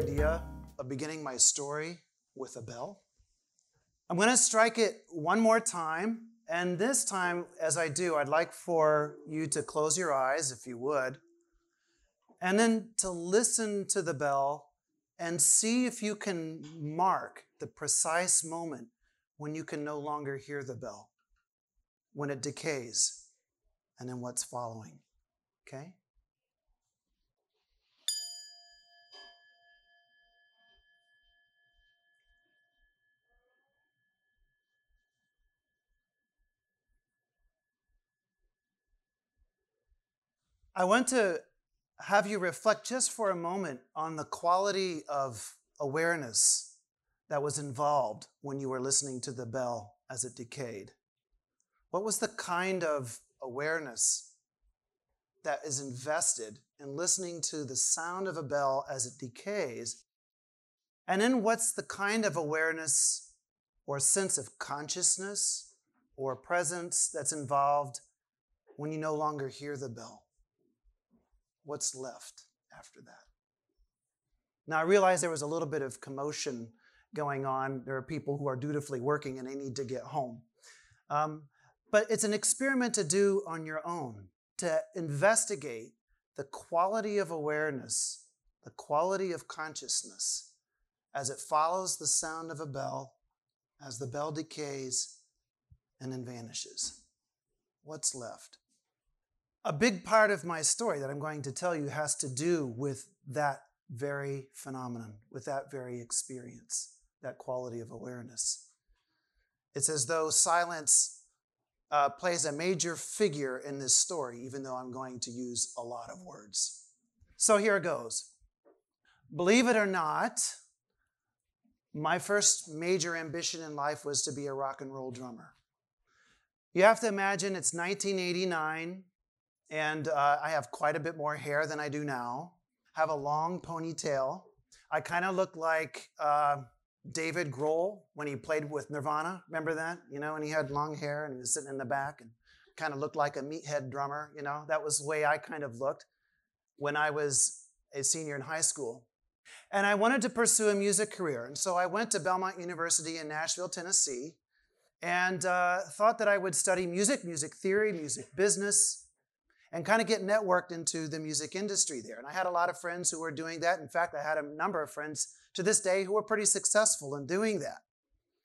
idea of beginning my story with a bell. I'm going to strike it one more time. And this time, as I do, I'd like for you to close your eyes, if you would, and then to listen to the bell and see if you can mark the precise moment when you can no longer hear the bell, when it decays, and then what's following. Okay? I want to have you reflect just for a moment on the quality of awareness that was involved when you were listening to the bell as it decayed. What was the kind of awareness that is invested in listening to the sound of a bell as it decays? And then what's the kind of awareness or sense of consciousness or presence that's involved when you no longer hear the bell? What's left after that? Now, I realize there was a little bit of commotion going on. There are people who are dutifully working and they need to get home. Um, but it's an experiment to do on your own to investigate the quality of awareness, the quality of consciousness as it follows the sound of a bell, as the bell decays and then vanishes. What's left? A big part of my story that I'm going to tell you has to do with that very phenomenon, with that very experience, that quality of awareness. It's as though silence uh, plays a major figure in this story, even though I'm going to use a lot of words. So here it goes. Believe it or not, my first major ambition in life was to be a rock and roll drummer. You have to imagine it's 1989 and uh, I have quite a bit more hair than I do now. Have a long ponytail. I kind of look like uh, David Grohl when he played with Nirvana. Remember that? You know, and he had long hair and he was sitting in the back and kind of looked like a meathead drummer. You know, that was the way I kind of looked when I was a senior in high school. And I wanted to pursue a music career. And so I went to Belmont University in Nashville, Tennessee, and uh, thought that I would study music, music theory, music business, and kind of get networked into the music industry there. And I had a lot of friends who were doing that. In fact, I had a number of friends to this day who were pretty successful in doing that.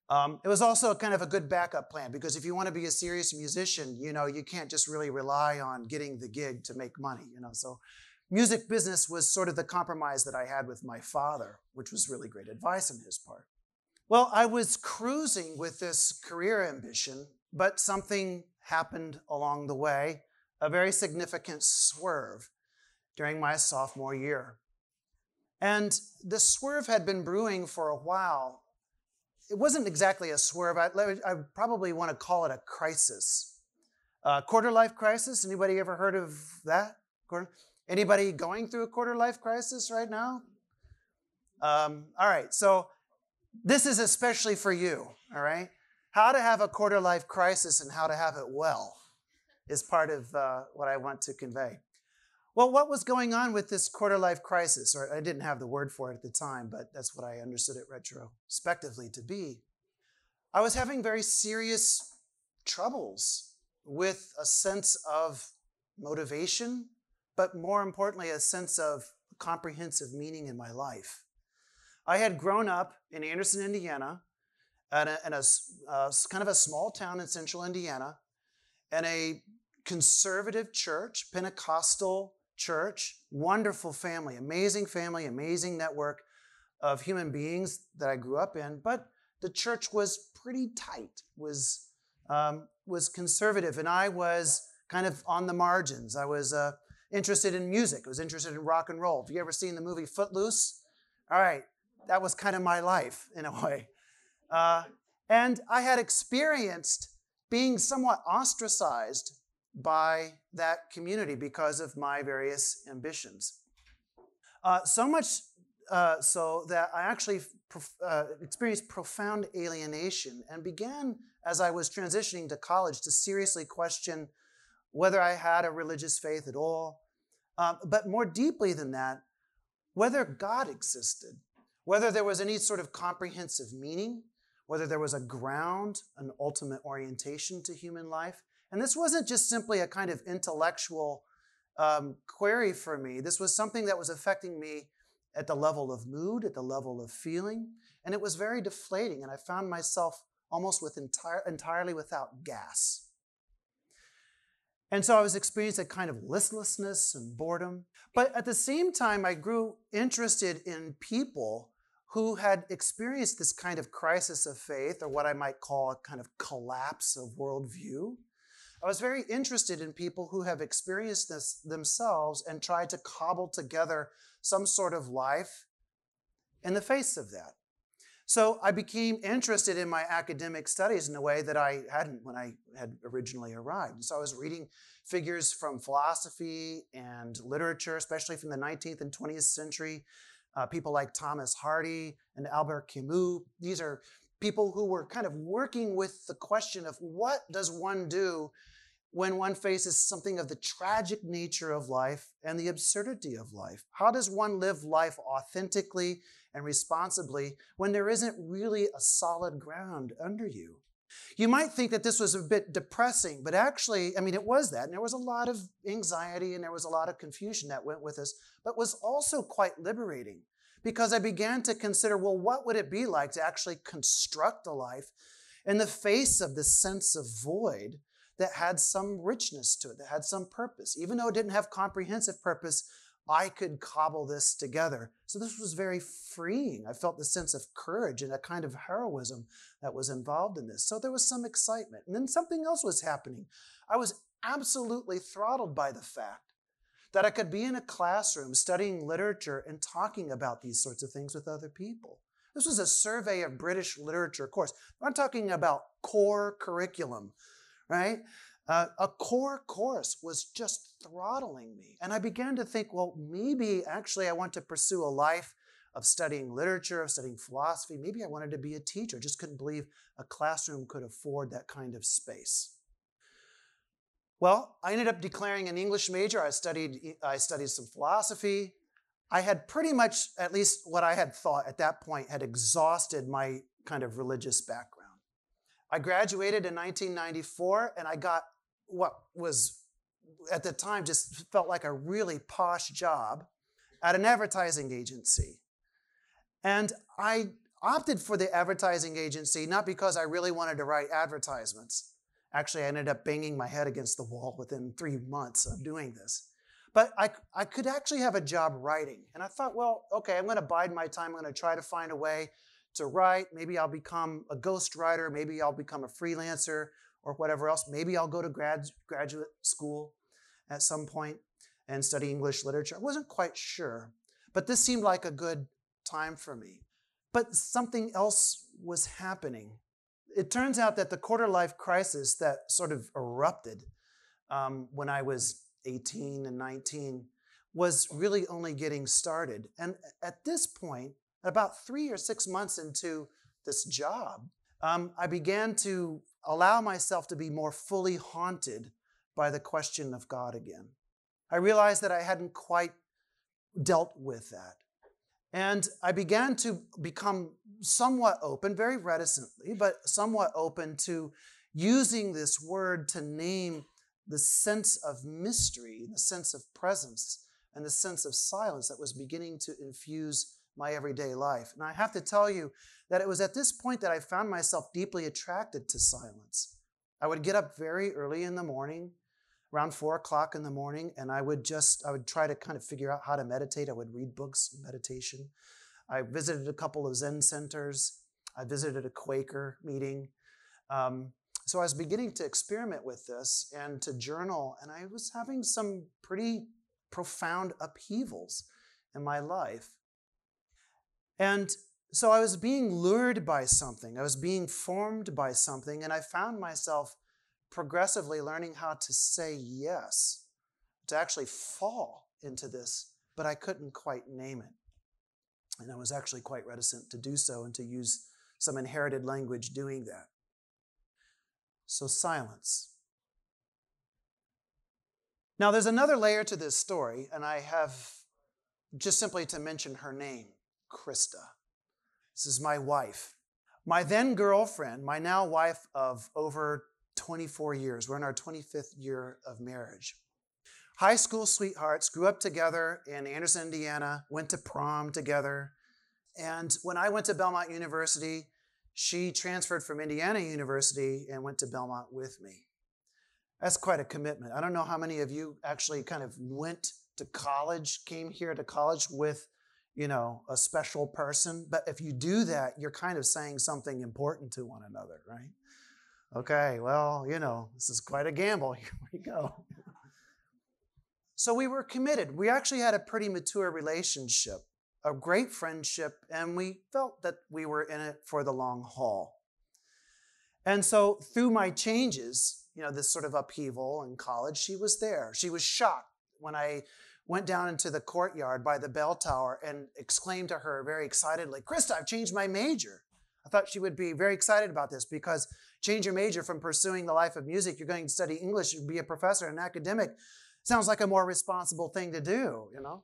Um, it was also kind of a good backup plan because if you want to be a serious musician, you know, you can't just really rely on getting the gig to make money, you know. So music business was sort of the compromise that I had with my father, which was really great advice on his part. Well, I was cruising with this career ambition, but something happened along the way a very significant swerve during my sophomore year. And the swerve had been brewing for a while. It wasn't exactly a swerve. I, I probably want to call it a crisis. Uh, quarter life crisis. Anybody ever heard of that? Anybody going through a quarter life crisis right now? Um, all right. So this is especially for you. All right. How to have a quarter life crisis and how to have it well is part of uh, what I want to convey. Well, what was going on with this quarter life crisis? Or I didn't have the word for it at the time, but that's what I understood it retrospectively to be. I was having very serious troubles with a sense of motivation, but more importantly, a sense of comprehensive meaning in my life. I had grown up in Anderson, Indiana, in a, in a uh, kind of a small town in central Indiana, and a conservative church, Pentecostal church, wonderful family, amazing family, amazing network of human beings that I grew up in. But the church was pretty tight, was um, was conservative, and I was kind of on the margins. I was uh, interested in music. I was interested in rock and roll. Have you ever seen the movie Footloose? All right, that was kind of my life in a way. Uh, and I had experienced being somewhat ostracized by that community because of my various ambitions. Uh, so much uh, so that I actually uh, experienced profound alienation and began, as I was transitioning to college, to seriously question whether I had a religious faith at all. Uh, but more deeply than that, whether God existed whether there was any sort of comprehensive meaning, whether there was a ground, an ultimate orientation to human life. And this wasn't just simply a kind of intellectual um, query for me. This was something that was affecting me at the level of mood, at the level of feeling, and it was very deflating. And I found myself almost with entire, entirely without gas. And so I was experiencing a kind of listlessness and boredom. But at the same time, I grew interested in people who had experienced this kind of crisis of faith, or what I might call a kind of collapse of worldview. I was very interested in people who have experienced this themselves and tried to cobble together some sort of life in the face of that. So I became interested in my academic studies in a way that I hadn't when I had originally arrived. So I was reading figures from philosophy and literature, especially from the 19th and 20th century. Uh, people like Thomas Hardy and Albert Camus. These are people who were kind of working with the question of what does one do when one faces something of the tragic nature of life and the absurdity of life? How does one live life authentically and responsibly when there isn't really a solid ground under you? You might think that this was a bit depressing, but actually, I mean, it was that. And there was a lot of anxiety and there was a lot of confusion that went with this, but was also quite liberating because I began to consider well, what would it be like to actually construct a life in the face of this sense of void that had some richness to it, that had some purpose. Even though it didn't have comprehensive purpose, I could cobble this together. So this was very freeing. I felt the sense of courage and a kind of heroism that was involved in this. So there was some excitement. And then something else was happening. I was absolutely throttled by the fact that I could be in a classroom studying literature and talking about these sorts of things with other people. This was a survey of British literature course. I'm talking about core curriculum right? Uh, a core course was just throttling me. And I began to think, well, maybe actually I want to pursue a life of studying literature, of studying philosophy. Maybe I wanted to be a teacher. Just couldn't believe a classroom could afford that kind of space. Well, I ended up declaring an English major. I studied, I studied some philosophy. I had pretty much, at least what I had thought at that point, had exhausted my kind of religious background. I graduated in 1994 and I got what was at the time just felt like a really posh job at an advertising agency. And I opted for the advertising agency not because I really wanted to write advertisements. Actually, I ended up banging my head against the wall within three months of doing this. But I, I could actually have a job writing. And I thought, well, okay, I'm going to bide my time. I'm going to try to find a way to write. Maybe I'll become a ghostwriter. Maybe I'll become a freelancer or whatever else. Maybe I'll go to grad, graduate school at some point and study English literature. I wasn't quite sure, but this seemed like a good time for me. But something else was happening. It turns out that the quarter life crisis that sort of erupted um, when I was 18 and 19 was really only getting started. And at this point, about three or six months into this job, um, I began to allow myself to be more fully haunted by the question of God again. I realized that I hadn't quite dealt with that. And I began to become somewhat open, very reticently, but somewhat open to using this word to name the sense of mystery, the sense of presence, and the sense of silence that was beginning to infuse my everyday life. And I have to tell you that it was at this point that I found myself deeply attracted to silence. I would get up very early in the morning, around four o'clock in the morning, and I would just, I would try to kind of figure out how to meditate. I would read books, meditation. I visited a couple of Zen centers. I visited a Quaker meeting. Um, so I was beginning to experiment with this and to journal, and I was having some pretty profound upheavals in my life. And so I was being lured by something, I was being formed by something, and I found myself progressively learning how to say yes, to actually fall into this, but I couldn't quite name it. And I was actually quite reticent to do so and to use some inherited language doing that. So, silence. Now, there's another layer to this story, and I have just simply to mention her name. Krista. This is my wife. My then girlfriend, my now wife of over 24 years. We're in our 25th year of marriage. High school sweethearts, grew up together in Anderson, Indiana, went to prom together. And when I went to Belmont University, she transferred from Indiana University and went to Belmont with me. That's quite a commitment. I don't know how many of you actually kind of went to college, came here to college with, you know, a special person. But if you do that, you're kind of saying something important to one another, right? Okay, well, you know, this is quite a gamble. Here we go. So we were committed. We actually had a pretty mature relationship, a great friendship, and we felt that we were in it for the long haul. And so through my changes, you know, this sort of upheaval in college, she was there. She was shocked when I went down into the courtyard by the bell tower and exclaimed to her very excitedly, Krista, I've changed my major. I thought she would be very excited about this because change your major from pursuing the life of music, you're going to study English, you be a professor, an academic. Sounds like a more responsible thing to do, you know?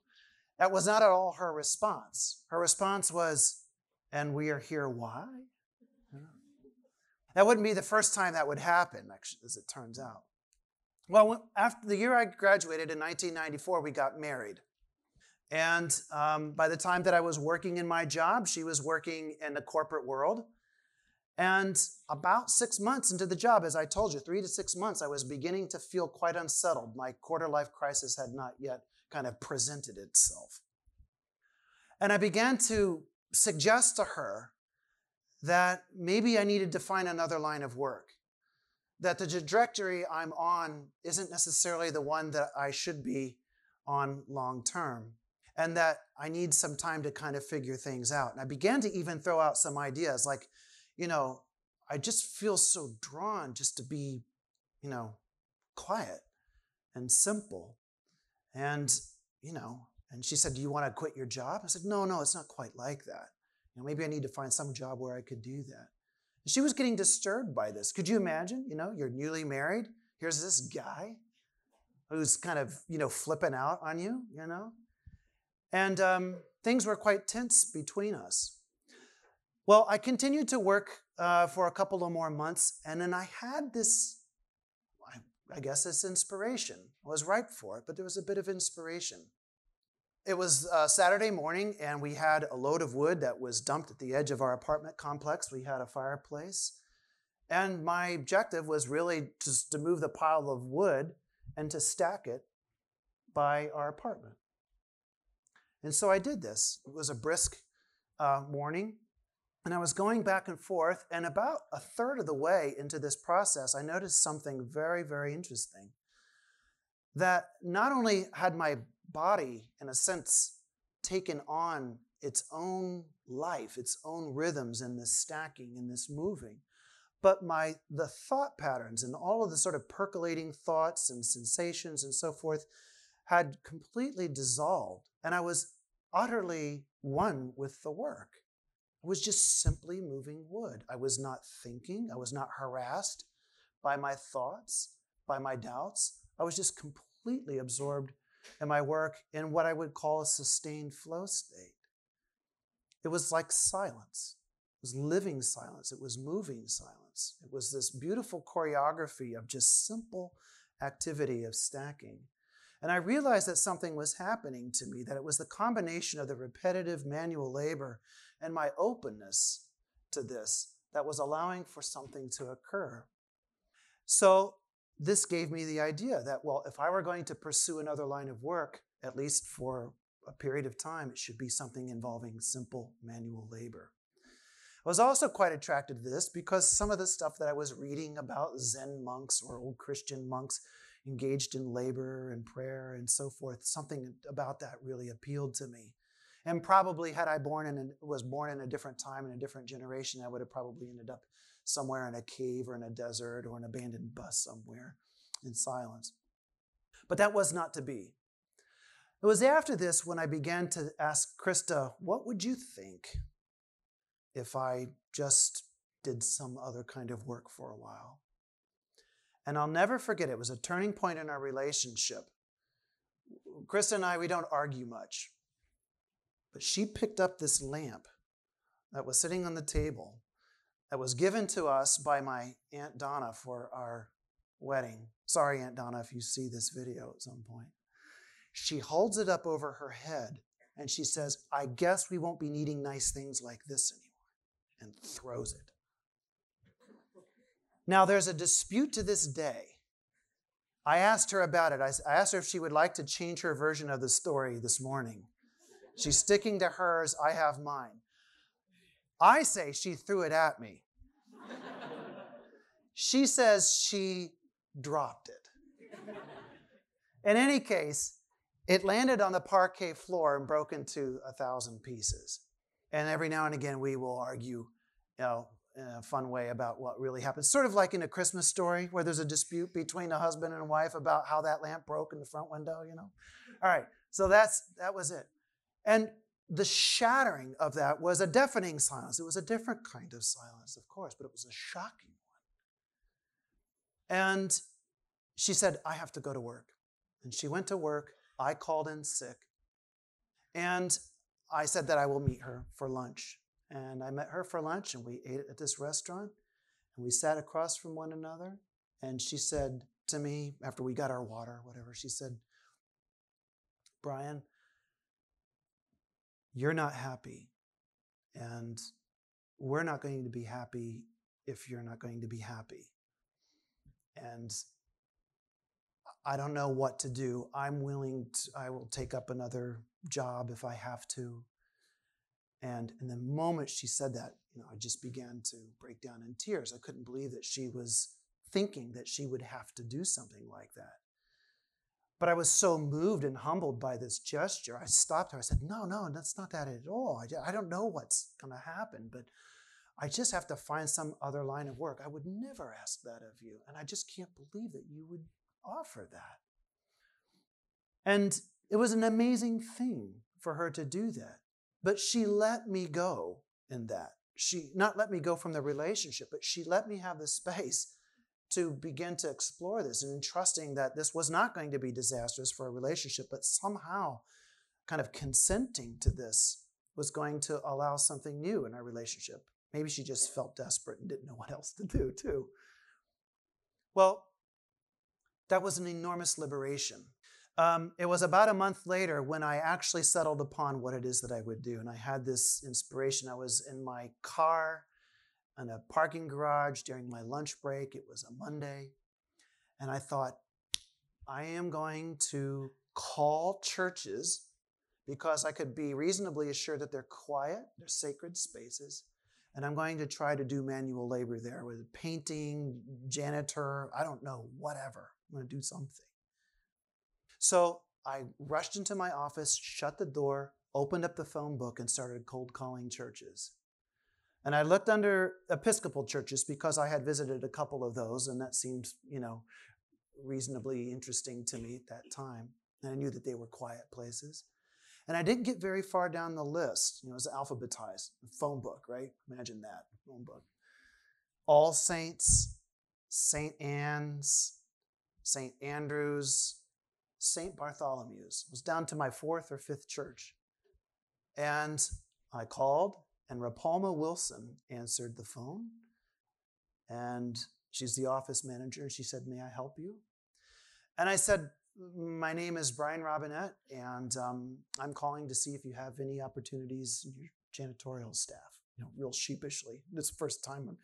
That was not at all her response. Her response was, and we are here why? That wouldn't be the first time that would happen, actually, as it turns out. Well, after the year I graduated in 1994, we got married. And um, by the time that I was working in my job, she was working in the corporate world. And about six months into the job, as I told you, three to six months, I was beginning to feel quite unsettled. My quarter life crisis had not yet kind of presented itself. And I began to suggest to her that maybe I needed to find another line of work that the trajectory I'm on isn't necessarily the one that I should be on long term, and that I need some time to kind of figure things out. And I began to even throw out some ideas like, you know, I just feel so drawn just to be, you know, quiet and simple. And, you know, and she said, Do you want to quit your job? I said, No, no, it's not quite like that. You know, maybe I need to find some job where I could do that. She was getting disturbed by this. Could you imagine? You know, you're newly married. Here's this guy who's kind of, you know, flipping out on you, you know? And um, things were quite tense between us. Well, I continued to work uh, for a couple of more months, and then I had this, I, I guess, this inspiration. I was ripe for it, but there was a bit of inspiration. It was uh, Saturday morning, and we had a load of wood that was dumped at the edge of our apartment complex. We had a fireplace. And my objective was really just to move the pile of wood and to stack it by our apartment. And so I did this. It was a brisk uh, morning, and I was going back and forth. And about a third of the way into this process, I noticed something very, very interesting. That not only had my body, in a sense, taken on its own life, its own rhythms in this stacking and this moving. But my the thought patterns and all of the sort of percolating thoughts and sensations and so forth had completely dissolved. And I was utterly one with the work. I was just simply moving wood. I was not thinking. I was not harassed by my thoughts, by my doubts. I was just completely absorbed in my work in what I would call a sustained flow state. It was like silence. It was living silence. It was moving silence. It was this beautiful choreography of just simple activity of stacking. And I realized that something was happening to me, that it was the combination of the repetitive manual labor and my openness to this that was allowing for something to occur. So this gave me the idea that, well, if I were going to pursue another line of work, at least for a period of time, it should be something involving simple manual labor. I was also quite attracted to this because some of the stuff that I was reading about Zen monks or old Christian monks engaged in labor and prayer and so forth, something about that really appealed to me. And probably had I born in a, was born in a different time in a different generation, I would have probably ended up somewhere in a cave or in a desert or an abandoned bus somewhere in silence. But that was not to be. It was after this when I began to ask Krista, what would you think if I just did some other kind of work for a while? And I'll never forget, it was a turning point in our relationship. Krista and I, we don't argue much. But she picked up this lamp that was sitting on the table that was given to us by my Aunt Donna for our wedding. Sorry, Aunt Donna, if you see this video at some point. She holds it up over her head and she says, I guess we won't be needing nice things like this anymore, and throws it. Now, there's a dispute to this day. I asked her about it. I asked her if she would like to change her version of the story this morning. She's sticking to hers, I have mine. I say she threw it at me. she says she dropped it. In any case, it landed on the parquet floor and broke into a thousand pieces. And every now and again, we will argue, you know, in a fun way about what really happened. Sort of like in a Christmas story where there's a dispute between a husband and wife about how that lamp broke in the front window, you know? All right, so that's that was it. And the shattering of that was a deafening silence. It was a different kind of silence, of course, but it was a shocking one. And she said, I have to go to work. And she went to work. I called in sick. And I said that I will meet her for lunch. And I met her for lunch, and we ate at this restaurant. And we sat across from one another. And she said to me, after we got our water, whatever, she said, Brian, you're not happy. And we're not going to be happy if you're not going to be happy. And I don't know what to do. I'm willing to, I will take up another job if I have to. And in the moment she said that, you know, I just began to break down in tears. I couldn't believe that she was thinking that she would have to do something like that. But I was so moved and humbled by this gesture. I stopped her. I said, No, no, that's not that at all. I don't know what's going to happen, but I just have to find some other line of work. I would never ask that of you. And I just can't believe that you would offer that. And it was an amazing thing for her to do that. But she let me go in that. She not let me go from the relationship, but she let me have the space to begin to explore this and trusting that this was not going to be disastrous for a relationship, but somehow kind of consenting to this was going to allow something new in our relationship. Maybe she just felt desperate and didn't know what else to do, too. Well, that was an enormous liberation. Um, it was about a month later when I actually settled upon what it is that I would do. And I had this inspiration. I was in my car in a parking garage during my lunch break. It was a Monday. And I thought, I am going to call churches because I could be reasonably assured that they're quiet, they're sacred spaces. And I'm going to try to do manual labor there with painting, janitor, I don't know, whatever. I'm going to do something. So I rushed into my office, shut the door, opened up the phone book, and started cold calling churches. And I looked under Episcopal churches because I had visited a couple of those, and that seemed, you know, reasonably interesting to me at that time. And I knew that they were quiet places. And I didn't get very far down the list. You know, it was alphabetized, phone book, right? Imagine that, phone book. All Saints, St. Anne's, St. Andrew's, St. Bartholomew's. It was down to my fourth or fifth church. And I called and Rapalma Wilson answered the phone. And she's the office manager. And she said, May I help you? And I said, My name is Brian Robinette, and um, I'm calling to see if you have any opportunities in your janitorial staff. You know, real sheepishly. It's the first time,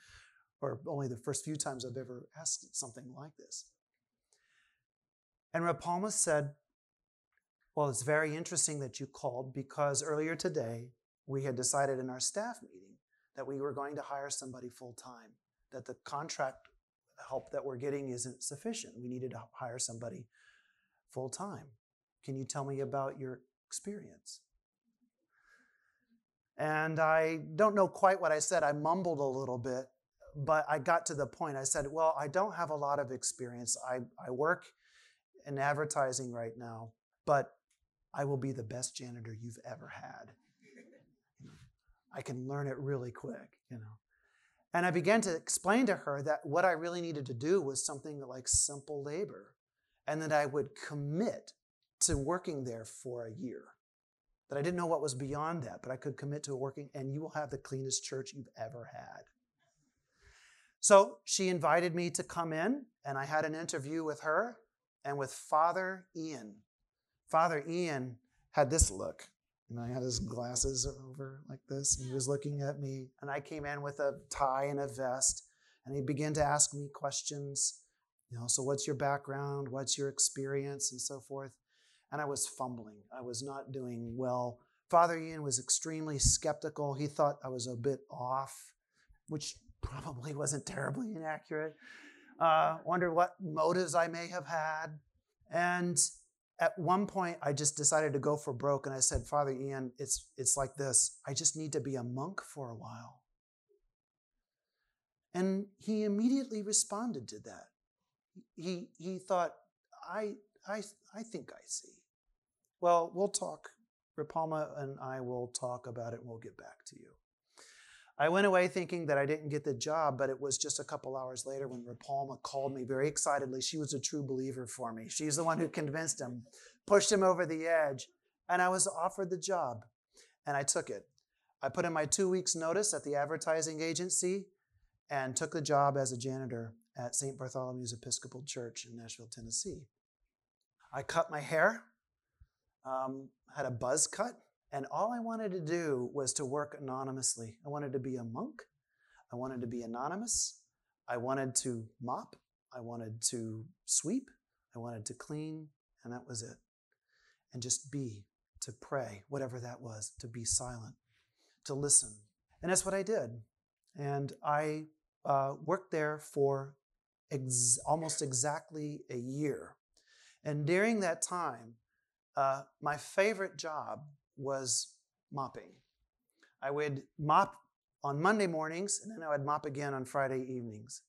or only the first few times I've ever asked something like this. And Rapalma said, Well, it's very interesting that you called because earlier today we had decided in our staff meeting that we were going to hire somebody full time, that the contract help that we're getting isn't sufficient. We needed to hire somebody full time. Can you tell me about your experience? And I don't know quite what I said. I mumbled a little bit, but I got to the point. I said, Well, I don't have a lot of experience. I, I work in advertising right now, but I will be the best janitor you've ever had. I can learn it really quick, you know. And I began to explain to her that what I really needed to do was something like simple labor, and that I would commit to working there for a year. that I didn't know what was beyond that, but I could commit to working, and you will have the cleanest church you've ever had. So she invited me to come in, and I had an interview with her and with Father Ian. Father Ian had this look. And I had his glasses over like this, and he was looking at me. And I came in with a tie and a vest, and he began to ask me questions. You know, so what's your background? What's your experience? And so forth. And I was fumbling. I was not doing well. Father Ian was extremely skeptical. He thought I was a bit off, which probably wasn't terribly inaccurate. Uh, wondered what motives I may have had. And at one point I just decided to go for broke and I said, Father Ian, it's it's like this. I just need to be a monk for a while. And he immediately responded to that. He he thought, I I I think I see. Well, we'll talk. Rapalma and I will talk about it and we'll get back to you. I went away thinking that I didn't get the job, but it was just a couple hours later when Rapalma called me very excitedly. She was a true believer for me. She's the one who convinced him, pushed him over the edge, and I was offered the job, and I took it. I put in my two weeks' notice at the advertising agency and took the job as a janitor at St. Bartholomew's Episcopal Church in Nashville, Tennessee. I cut my hair, um, had a buzz cut, and all I wanted to do was to work anonymously. I wanted to be a monk. I wanted to be anonymous. I wanted to mop. I wanted to sweep. I wanted to clean. And that was it. And just be, to pray, whatever that was, to be silent, to listen. And that's what I did. And I uh, worked there for ex- almost exactly a year. And during that time, uh, my favorite job was mopping. I would mop on Monday mornings, and then I would mop again on Friday evenings,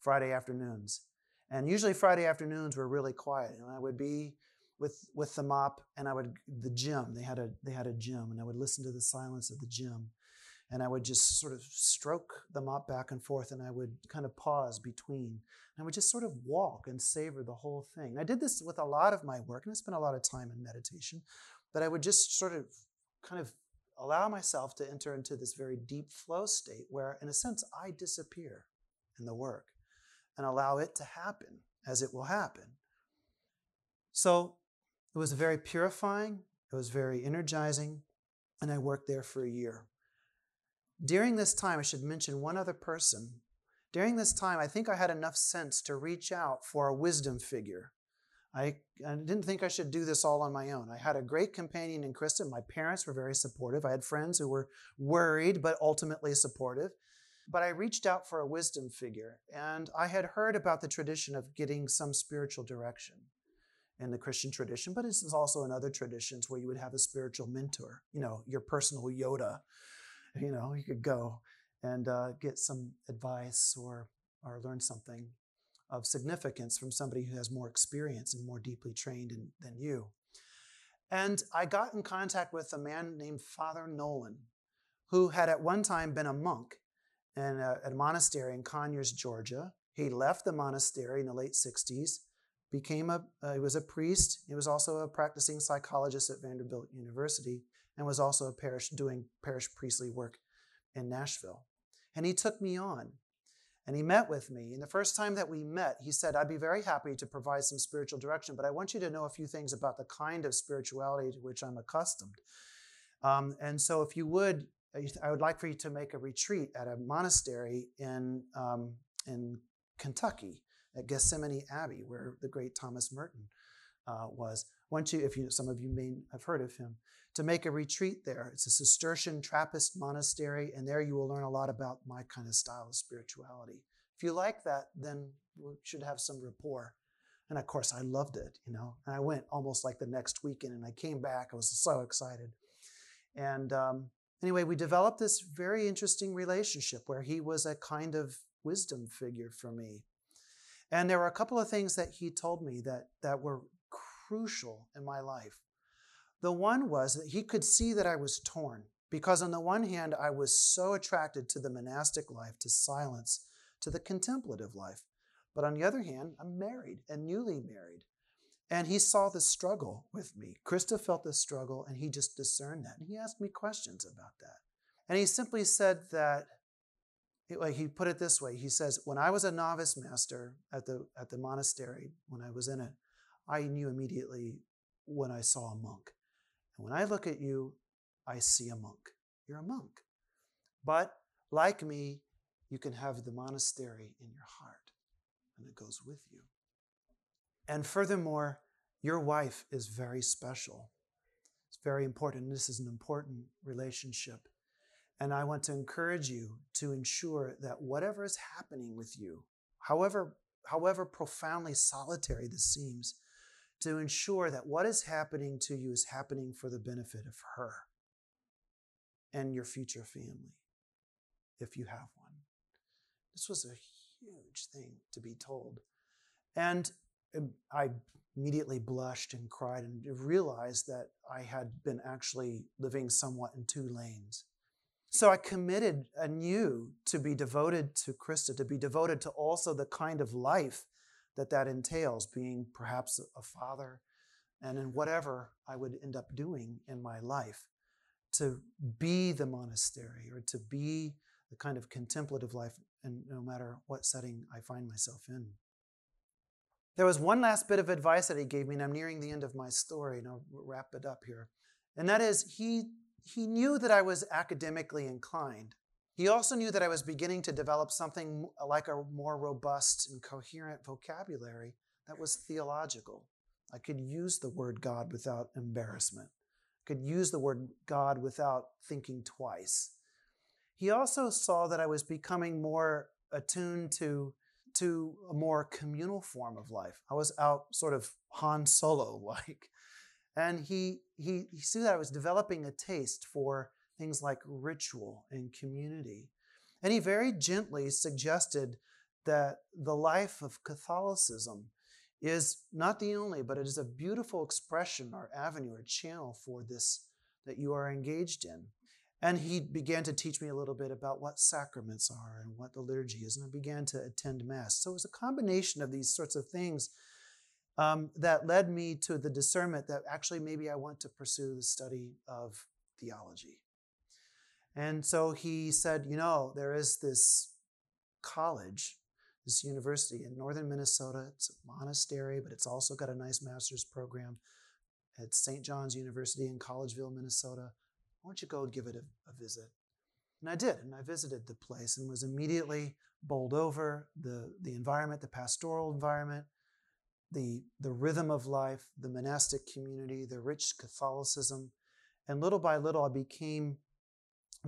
Friday afternoons. And usually Friday afternoons were really quiet, and I would be with with the mop, and I would the gym. They had a they had a gym, and I would listen to the silence of the gym, and I would just sort of stroke the mop back and forth, and I would kind of pause between, and I would just sort of walk and savor the whole thing. I did this with a lot of my work, and I spent a lot of time in meditation, that I would just sort of kind of allow myself to enter into this very deep flow state where, in a sense, I disappear in the work and allow it to happen as it will happen. So it was very purifying, it was very energizing, and I worked there for a year. During this time, I should mention one other person. During this time, I think I had enough sense to reach out for a wisdom figure I, I, didn't think I should do this all on my own. I had a great companion in Krista. My parents were very supportive. I had friends who were worried, but ultimately supportive. But I reached out for a wisdom figure, and I had heard about the tradition of getting some spiritual direction in the Christian tradition, but it's also in other traditions where you would have a spiritual mentor, you know, your personal Yoda. You know, you could go and uh, get some advice or or learn something of significance from somebody who has more experience and more deeply trained in, than you. And I got in contact with a man named Father Nolan, who had at one time been a monk in a, a monastery in Conyers, Georgia. He left the monastery in the late 60s, became a, uh, he was a priest. He was also a practicing psychologist at Vanderbilt University and was also a parish doing parish priestly work in Nashville. And he took me on and he met with me. And the first time that we met, he said, I'd be very happy to provide some spiritual direction, but I want you to know a few things about the kind of spirituality to which I'm accustomed. Um, and so, if you would, I would like for you to make a retreat at a monastery in, um, in Kentucky at Gethsemani Abbey, where the great Thomas Merton uh, was. Once you, if you, some of you may have heard of him, to make a retreat there. It's a Cistercian Trappist monastery, and there you will learn a lot about my kind of style of spirituality. If you like that, then we should have some rapport. And of course, I loved it, you know. And I went almost like the next weekend, and I came back. I was so excited. And um, anyway, we developed this very interesting relationship where he was a kind of wisdom figure for me. And there were a couple of things that he told me that, that were crucial in my life. The one was that he could see that I was torn because, on the one hand, I was so attracted to the monastic life, to silence, to the contemplative life. But on the other hand, I'm married and newly married. And he saw the struggle with me. Krista felt the struggle and he just discerned that. And he asked me questions about that. And he simply said that, like he put it this way he says, When I was a novice master at the, at the monastery, when I was in it, I knew immediately when I saw a monk. And when I look at you, I see a monk. You're a monk. But like me, you can have the monastery in your heart, and it goes with you. And furthermore, your wife is very special. It's very important. This is an important relationship. And I want to encourage you to ensure that whatever is happening with you, however, however profoundly solitary this seems, to ensure that what is happening to you is happening for the benefit of her and your future family, if you have one. This was a huge thing to be told. And um, I immediately blushed and cried and realized that I had been actually living somewhat in two lanes. So I committed anew to be devoted to Krista, to be devoted to also the kind of life that that entails, being perhaps a father, and in whatever I would end up doing in my life, to be the monastery or to be the kind of contemplative life, and no matter what setting I find myself in. There was one last bit of advice that he gave me, and I'm nearing the end of my story, and I'll wrap it up here. And that is, he he knew that I was academically inclined. He also knew that I was beginning to develop something like a more robust and coherent vocabulary that was theological. I could use the word God without embarrassment. I could use the word God without thinking twice. He also saw that I was becoming more attuned to, to a more communal form of life. I was out sort of Han Solo like. And he, he, he saw that I was developing a taste for things like ritual and community. And he very gently suggested that the life of Catholicism is not the only, but it is a beautiful expression or avenue or channel for this that you are engaged in. And he began to teach me a little bit about what sacraments are and what the liturgy is. And I began to attend Mass. So it was a combination of these sorts of things um, that led me to the discernment that actually maybe I want to pursue the study of theology. And so he said, you know, there is this college, this university in northern Minnesota. It's a monastery, but it's also got a nice master's program at St. John's University in Collegeville, Minnesota. Why don't you go give it a, a visit? And I did, and I visited the place and was immediately bowled over the, the environment, the pastoral environment, the, the rhythm of life, the monastic community, the rich Catholicism. And little by little, I became,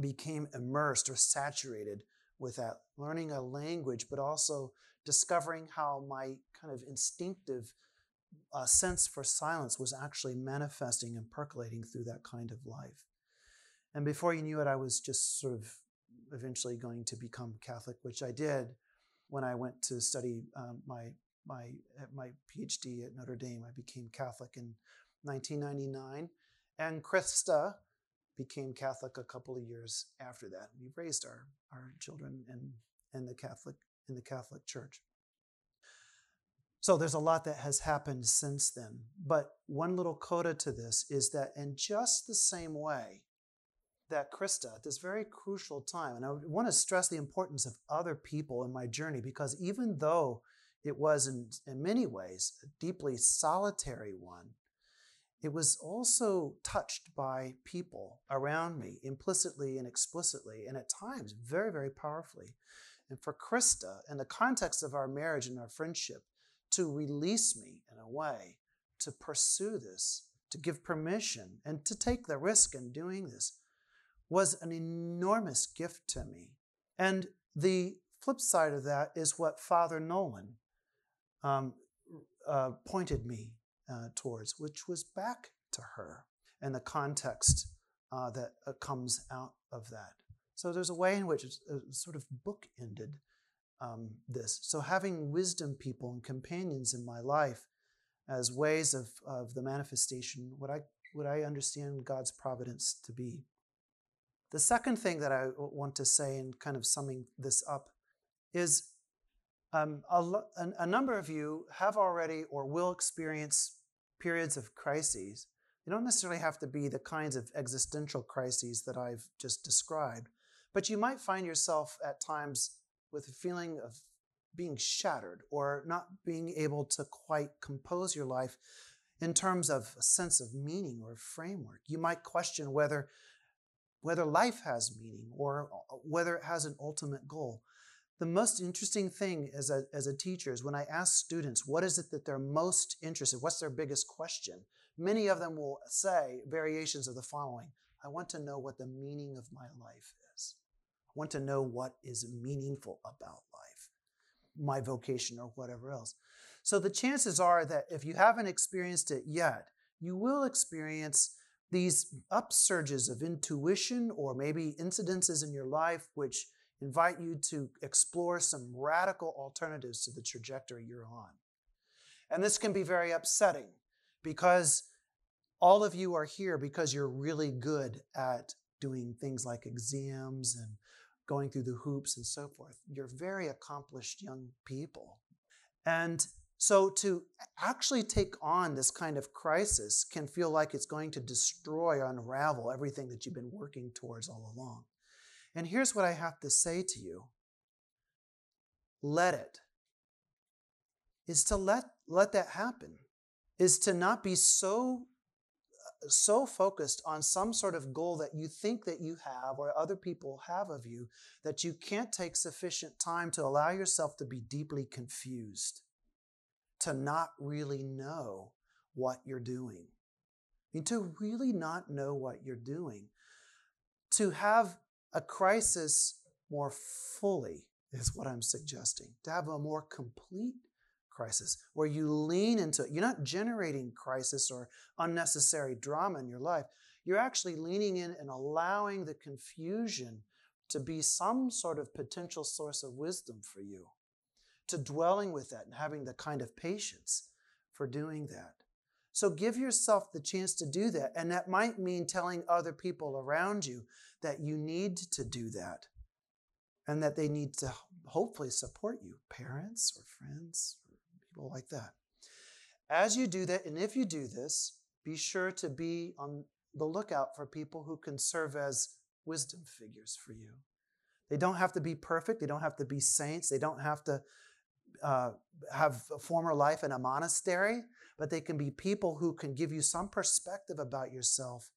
became immersed or saturated with that, learning a language, but also discovering how my kind of instinctive uh, sense for silence was actually manifesting and percolating through that kind of life. And before you knew it, I was just sort of eventually going to become Catholic, which I did when I went to study um, my my my PhD at Notre Dame. I became Catholic in 1999, and Krista became Catholic a couple of years after that. We raised our our children in in the Catholic in the Catholic Church. So there's a lot that has happened since then. But one little coda to this is that in just the same way that Krista, at this very crucial time, and I want to stress the importance of other people in my journey because even though it was, in, in many ways, a deeply solitary one. It was also touched by people around me, implicitly and explicitly, and at times very, very powerfully. And for Krista, in the context of our marriage and our friendship, to release me in a way, to pursue this, to give permission, and to take the risk in doing this was an enormous gift to me. And the flip side of that is what Father Nolan um, uh, pointed me uh, towards, which was back to her and the context uh, that uh, comes out of that. So there's a way in which it's uh, sort of bookended um, this. So having wisdom people and companions in my life as ways of, of the manifestation, what I, what I understand God's providence to be. The second thing that I want to say in kind of summing this up is um, a, a, number of you have already or will experience periods of crises, they don't necessarily have to be the kinds of existential crises that I've just described, but you might find yourself at times with a feeling of being shattered or not being able to quite compose your life in terms of a sense of meaning or framework. You might question whether whether life has meaning or uh, whether it has an ultimate goal. The most interesting thing as a, as a teacher is when I ask students, what is it that they're most interested? What's their biggest question? Many of them will say variations of the following I want to know what the meaning of my life is. I want to know what is meaningful about life, my vocation, or whatever else. So the chances are that if you haven't experienced it yet, you will experience these upsurges of intuition or maybe incidences in your life which invite you to explore some radical alternatives to the trajectory you're on. And this can be very upsetting because all of you are here because you're really good at doing things like exams and going through the hoops and so forth. You're very accomplished young people. And so to actually take on this kind of crisis can feel like it's going to destroy unravel everything that you've been working towards all along. And here's what I have to say to you let it. Is to let, let that happen, is to not be so uh, so focused on some sort of goal that you think that you have or other people have of you that you can't take sufficient time to allow yourself to be deeply confused to not really know what you're doing. Mean, to really not know what you're doing. To have a crisis more fully is what I'm suggesting. To have a more complete crisis where you lean into it. You're not generating crisis or unnecessary drama in your life. You're actually leaning in and allowing the confusion to be some sort of potential source of wisdom for you to dwelling with that and having the kind of patience for doing that. So give yourself the chance to do that. And that might mean telling other people around you that you need to do that and that they need to hopefully support you, parents or friends, or people like that. As you do that, and if you do this, be sure to be on the lookout for people who can serve as wisdom figures for you. They don't have to be perfect, they don't have to be saints, they don't have to uh, have a former life in a monastery, but they can be people who can give you some perspective about yourself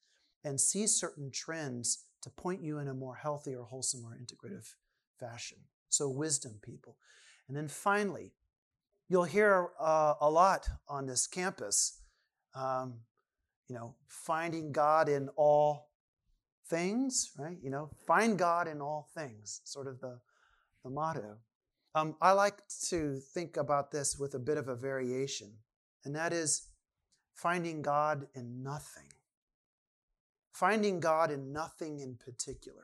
and see certain trends to point you in a more healthy or wholesome or integrative fashion. So, wisdom people. And then finally, you'll hear uh, a lot on this campus, um, you know, finding God in all things, right? You know, find God in all things, sort of the, the motto. Um, I like to think about this with a bit of a variation, and that is finding God in nothing. Finding God in nothing in particular.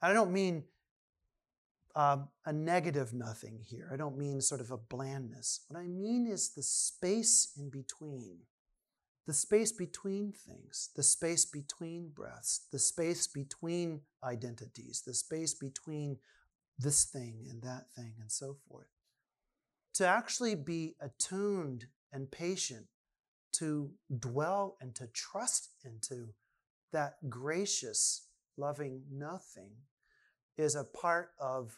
I don't mean uh, a negative nothing here. I don't mean sort of a blandness. What I mean is the space in between. The space between things, the space between breaths, the space between identities, the space between this thing and that thing and so forth. To actually be attuned and patient to dwell and to trust into that gracious, loving nothing is a part of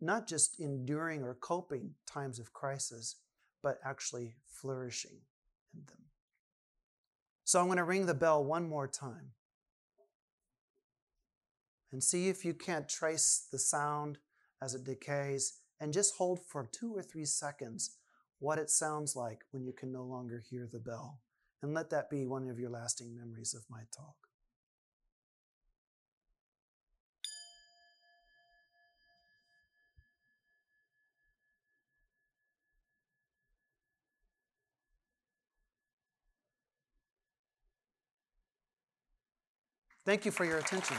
not just enduring or coping times of crisis, but actually flourishing in them. So I'm going to ring the bell one more time and see if you can't trace the sound as it decays and just hold for two or three seconds what it sounds like when you can no longer hear the bell. And let that be one of your lasting memories of my talk. Thank you for your attention.